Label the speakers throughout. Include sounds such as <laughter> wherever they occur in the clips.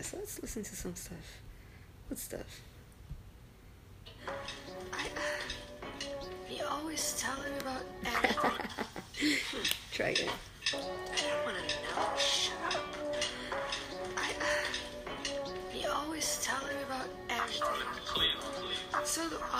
Speaker 1: guess let's listen to some stuff. What stuff?
Speaker 2: I, uh, you always tell me about <laughs> everything.
Speaker 1: Try again.
Speaker 2: I don't want to know. Shut up. I, uh, you always telling me about everything. So do I.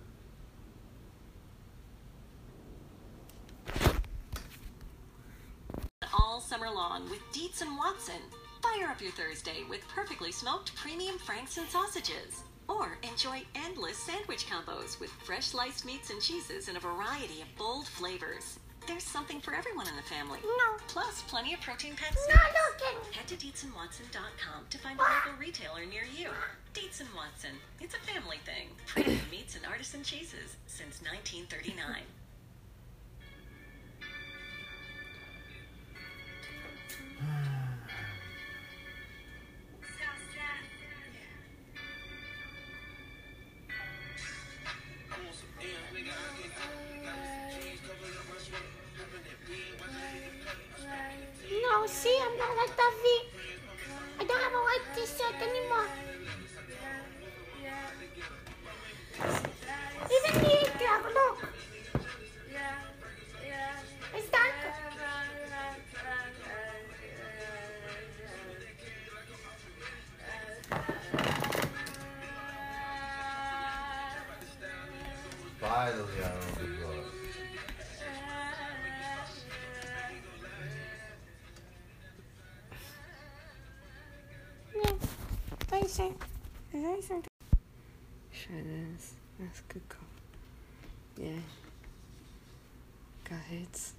Speaker 3: Dietz and Watson. Fire up your Thursday with perfectly smoked premium Franks and sausages. Or enjoy endless sandwich combos with fresh sliced meats and cheeses in a variety of bold flavors. There's something for everyone in the family.
Speaker 4: No.
Speaker 3: Plus, plenty of protein packs.
Speaker 4: No looking.
Speaker 3: Head to DietzandWatson.com to find a local retailer near you. Dietz and Watson. It's a family thing. Premium <coughs> meats and artisan cheeses since 1939.
Speaker 4: See, I'm not
Speaker 1: That's a good call. Yeah. Got hits.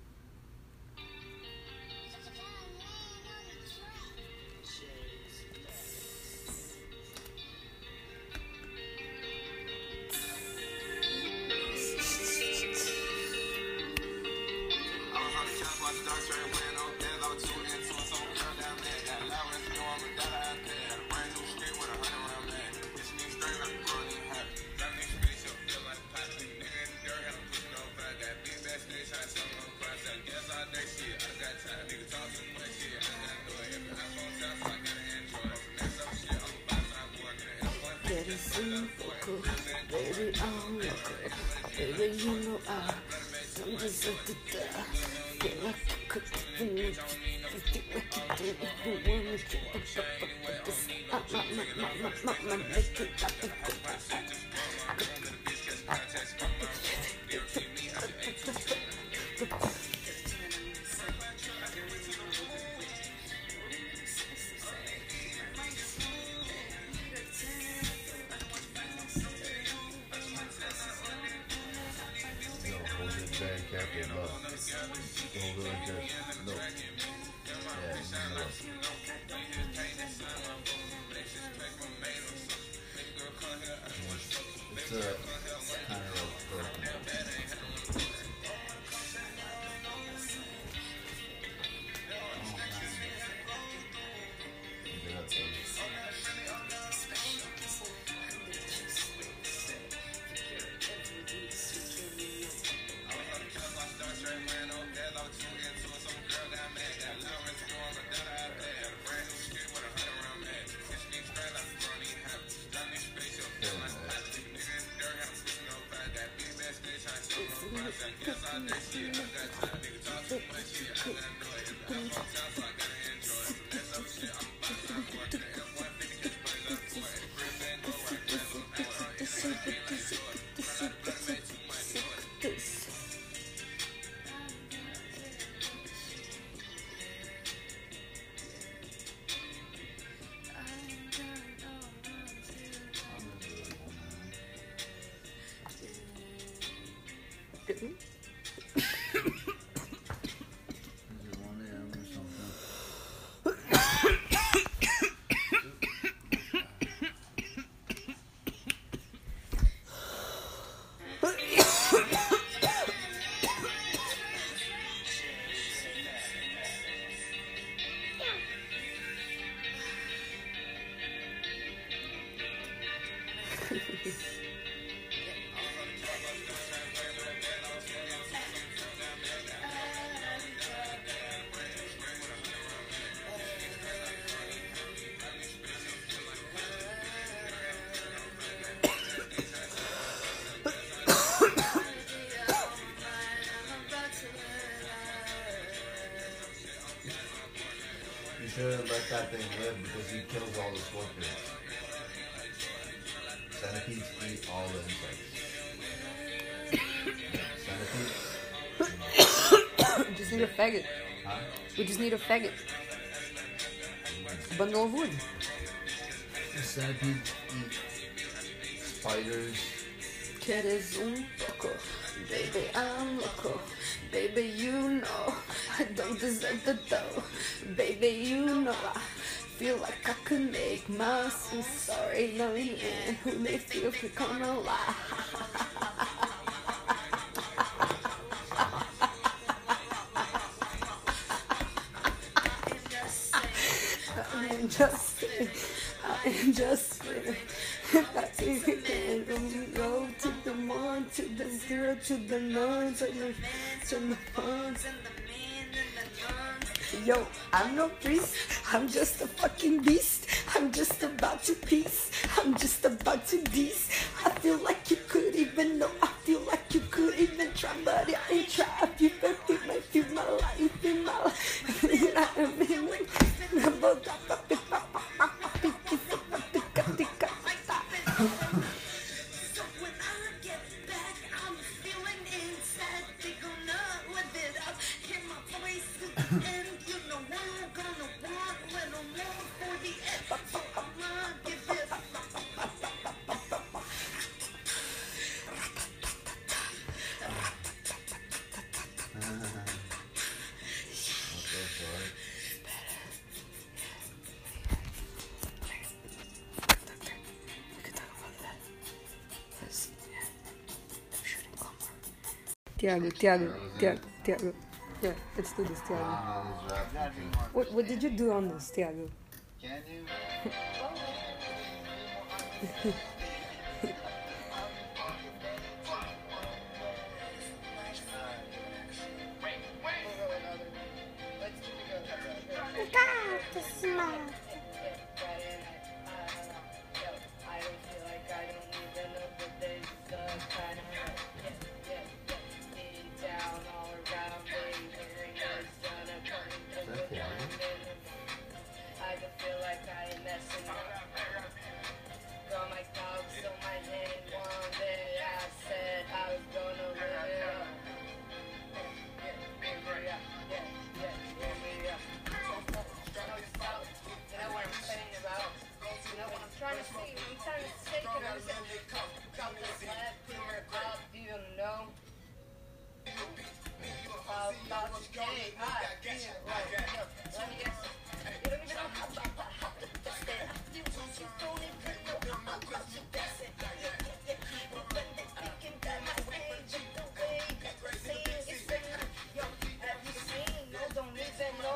Speaker 1: Uh, uh, uh, uh, uh, uh, make it up.
Speaker 5: You shouldn't let that thing live because he kills all the scorpions. Centipedes eat all the insects. <coughs> Centipedes?
Speaker 1: We just need a faggot.
Speaker 5: Huh?
Speaker 1: We just need a faggot. A bundle of wood.
Speaker 5: Centipedes eat spiders.
Speaker 1: Quieres un poco, baby, I'm loco. Baby, you know I don't deserve the dough. Baby, you know I feel like I could make myself sorry, knowing and who they feel if you're gonna lie. I am just I am just. That's it road to the one, to the zero, to the the, to the. Yo, I'm no priest. I'm just a fucking beast. I'm just about to peace. I'm just about to deece. I feel like you could even know. I feel like you could even try, but I ain't try. I feel you might feel my life in my life. <laughs> I am in it.
Speaker 2: So
Speaker 1: Tiago, Tiago, Tiago, Tiago. Yeah, let's do this, Tiago.
Speaker 5: Ah, Thing.
Speaker 1: What, what did you do on this, Tiago?
Speaker 5: Can you? <laughs>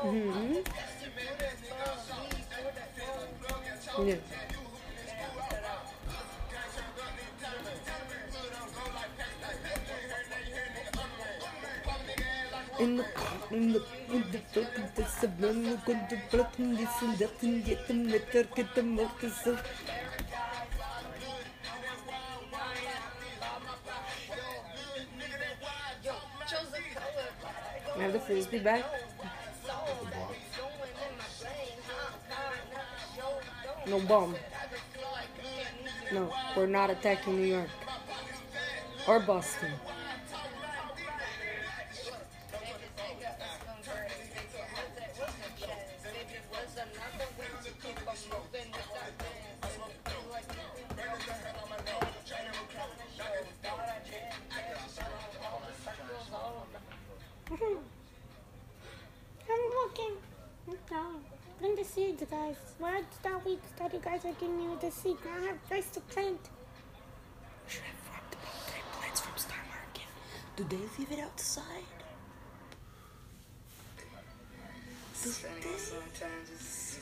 Speaker 2: Mm-hmm. phone.
Speaker 1: Yeah. In the in the in the fucking the subliminal good the broken this and that and get the turk get them milk is have the frisbee back. No bomb. No, we're not attacking New York. Or Boston.
Speaker 4: Seeds, guys. Where that week that you guys are giving me the seed? I have place to plant.
Speaker 1: Should have farmed about three plants from Star Market. Do they leave it outside? Do they?
Speaker 2: Sometimes it's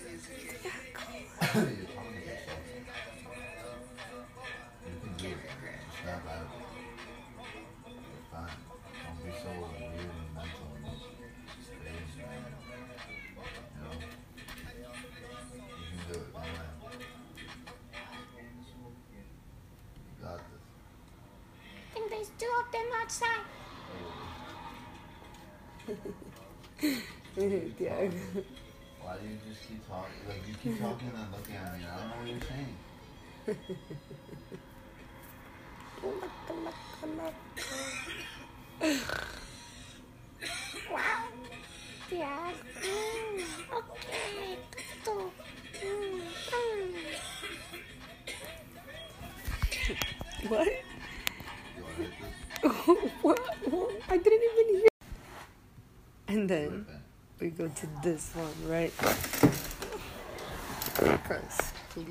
Speaker 2: walk them outside. <laughs>
Speaker 1: Tiago.
Speaker 6: Why do you just keep talking? Like you keep talking and looking at me. I don't know what you're saying.
Speaker 2: Look, look, look. Wow. Yeah. Mm, okay. Mm, mm.
Speaker 1: What? What? <laughs> what? I didn't even hear. And then we go to this one, right? Cause clear.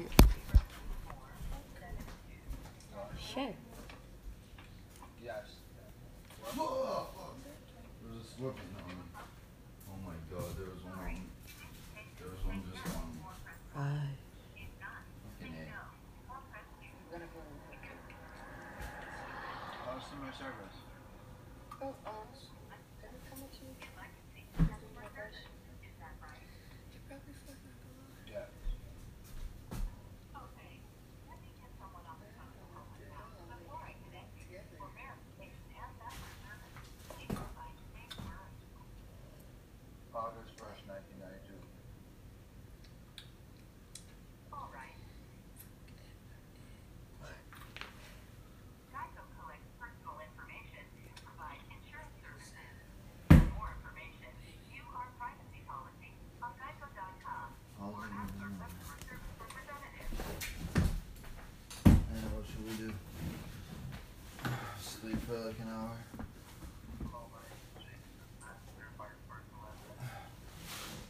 Speaker 1: Shit.
Speaker 6: Yes. Whoa, fuck. There's a scorpion on me. Oh my god, there was one on There was one just on me.
Speaker 1: Ay.
Speaker 6: Fucking A.
Speaker 7: Customer service.
Speaker 8: Oh, um, can I come with you? You probably fucking go.
Speaker 7: Yeah. August first, nineteen ninety-two.
Speaker 9: Geico collects personal information to provide insurance services. For more information, view our privacy policy on geico.com or ask our customer service representative.
Speaker 6: And what should we do? Sleep for like an hour?
Speaker 7: Call my Jason, that's their fire department letter.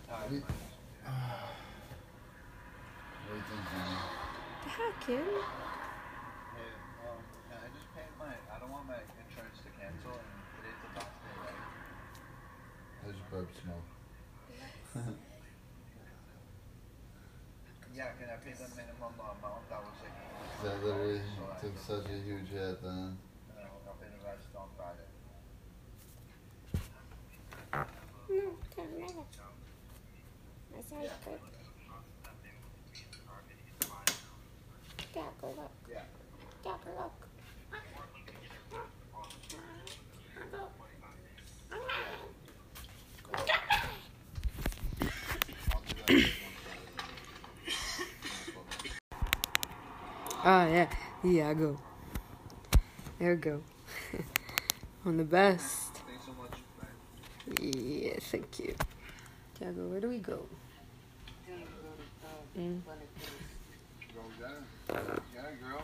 Speaker 6: What do you, what do you think, Jenny?
Speaker 1: The heck, kid?
Speaker 7: Hey, um, I just pay my, I don't want my insurance to cancel and today's the last day, right?
Speaker 6: How's your burp smell?
Speaker 7: Yeah, can I pay the minimum amount that was like.
Speaker 6: That literally took such a huge hit then.
Speaker 7: No, I'll pay the rest on Friday.
Speaker 2: No, don't never. That sounds good. Yeah, go look.
Speaker 7: Yeah.
Speaker 2: Yeah, go look.
Speaker 7: I'll do that on Friday.
Speaker 1: Ah, yeah. Iago. There we go. <laughs> On the best.
Speaker 7: Thanks so much.
Speaker 1: Yeah, thank you. Tiago, where do we go? Mm.
Speaker 7: It, girl.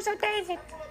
Speaker 2: Do Storms of David.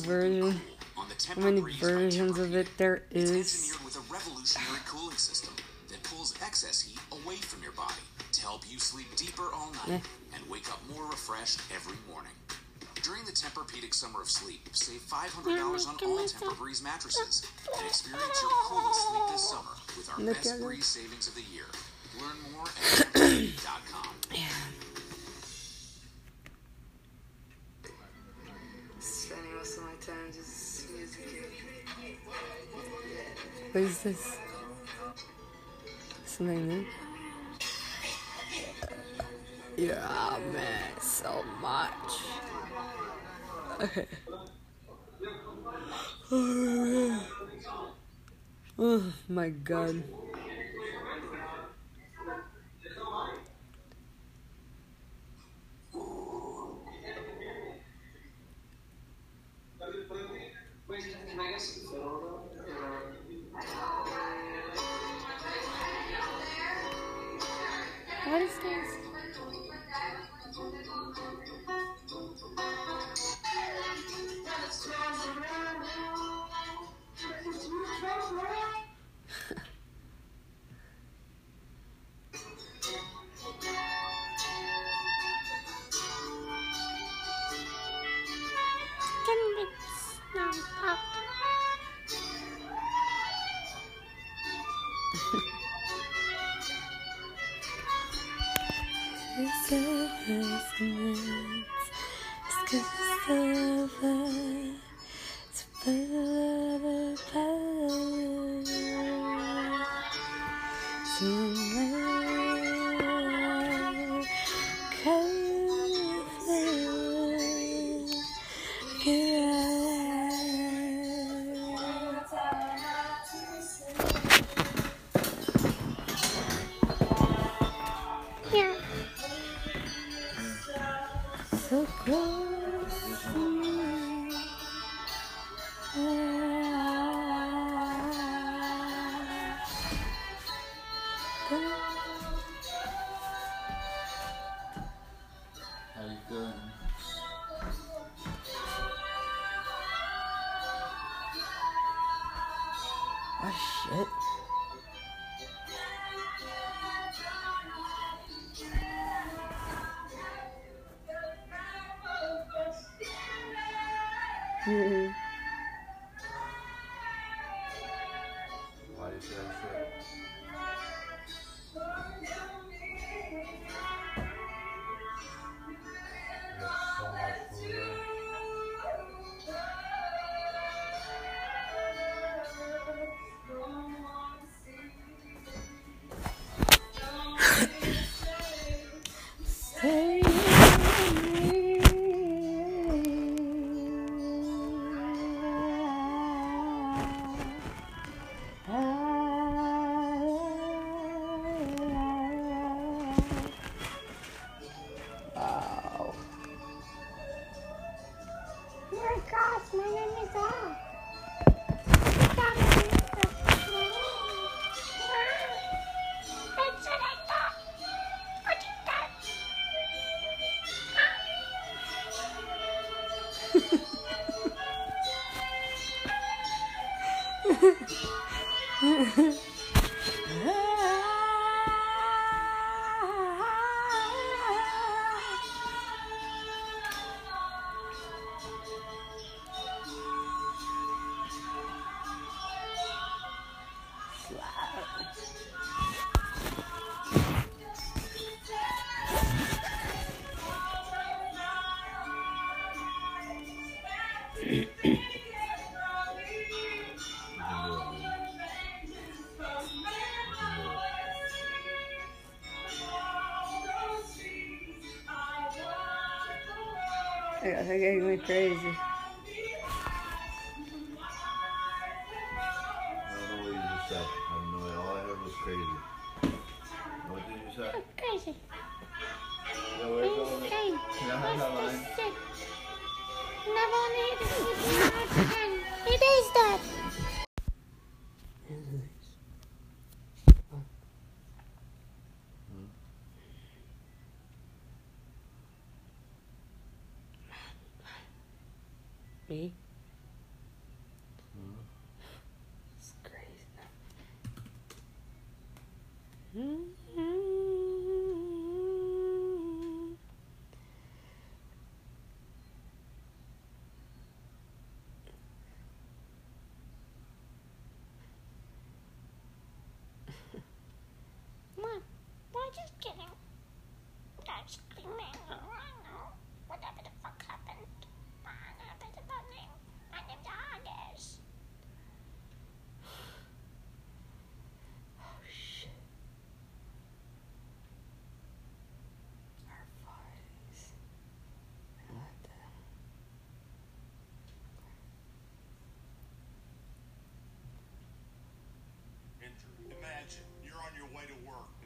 Speaker 10: Version.
Speaker 11: On the
Speaker 10: How many versions of it there is.
Speaker 11: It's engineered with a revolutionary cooling system that pulls excess heat away from your body to help you sleep deeper all night eh. and wake up more refreshed every morning. During the Tempur-Pedic Summer of Sleep, save $500 on all Tempur-Breeze mattresses and experience your coolest sleep this summer with our
Speaker 10: Look
Speaker 11: best breeze savings of the year. Learn more at Tempur.com.
Speaker 10: This? Something new? Yeah, man, so much. <laughs> Oh, okay. Oh my god.
Speaker 1: What
Speaker 10: shit. I got going crazy.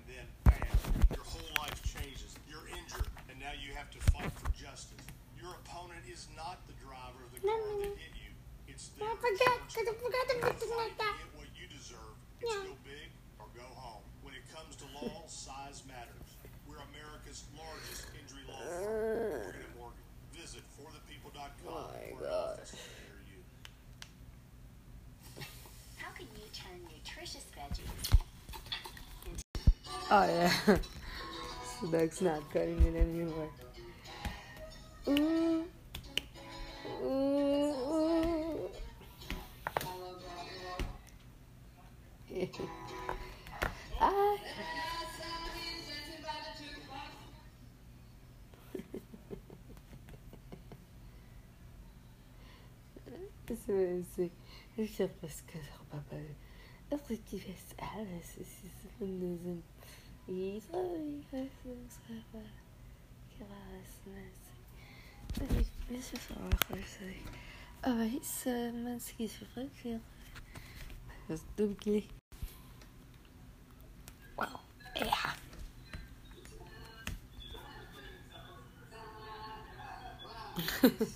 Speaker 12: Then bam, your whole life changes. You're injured and now you have to fight for justice. Your opponent is not the driver of the car that hit you. It's the
Speaker 4: I forgot, because I forgot to
Speaker 12: company.
Speaker 4: put this like that.
Speaker 12: Get what you deserve. It's
Speaker 4: Yeah.
Speaker 12: go big or go home. When it comes to law, size matters. We're America's largest injury law firm. Morgan and Morgan. Visit forthepeople.com oh
Speaker 10: My
Speaker 12: for an
Speaker 10: God.
Speaker 12: office near you.
Speaker 13: How can you turn nutritious veggies
Speaker 10: Oh yeah. that's not cutting it anymore. Ooh. Ooh. Ah. C'est, c'est, je sais pas. Qu'il va rester, c'est. Mais c'est ça, après, c'est. Ah, ouais, c'est, men ce qui se fait, c'est. C'est doublé. Wow. Yeah. <laughs> <laughs>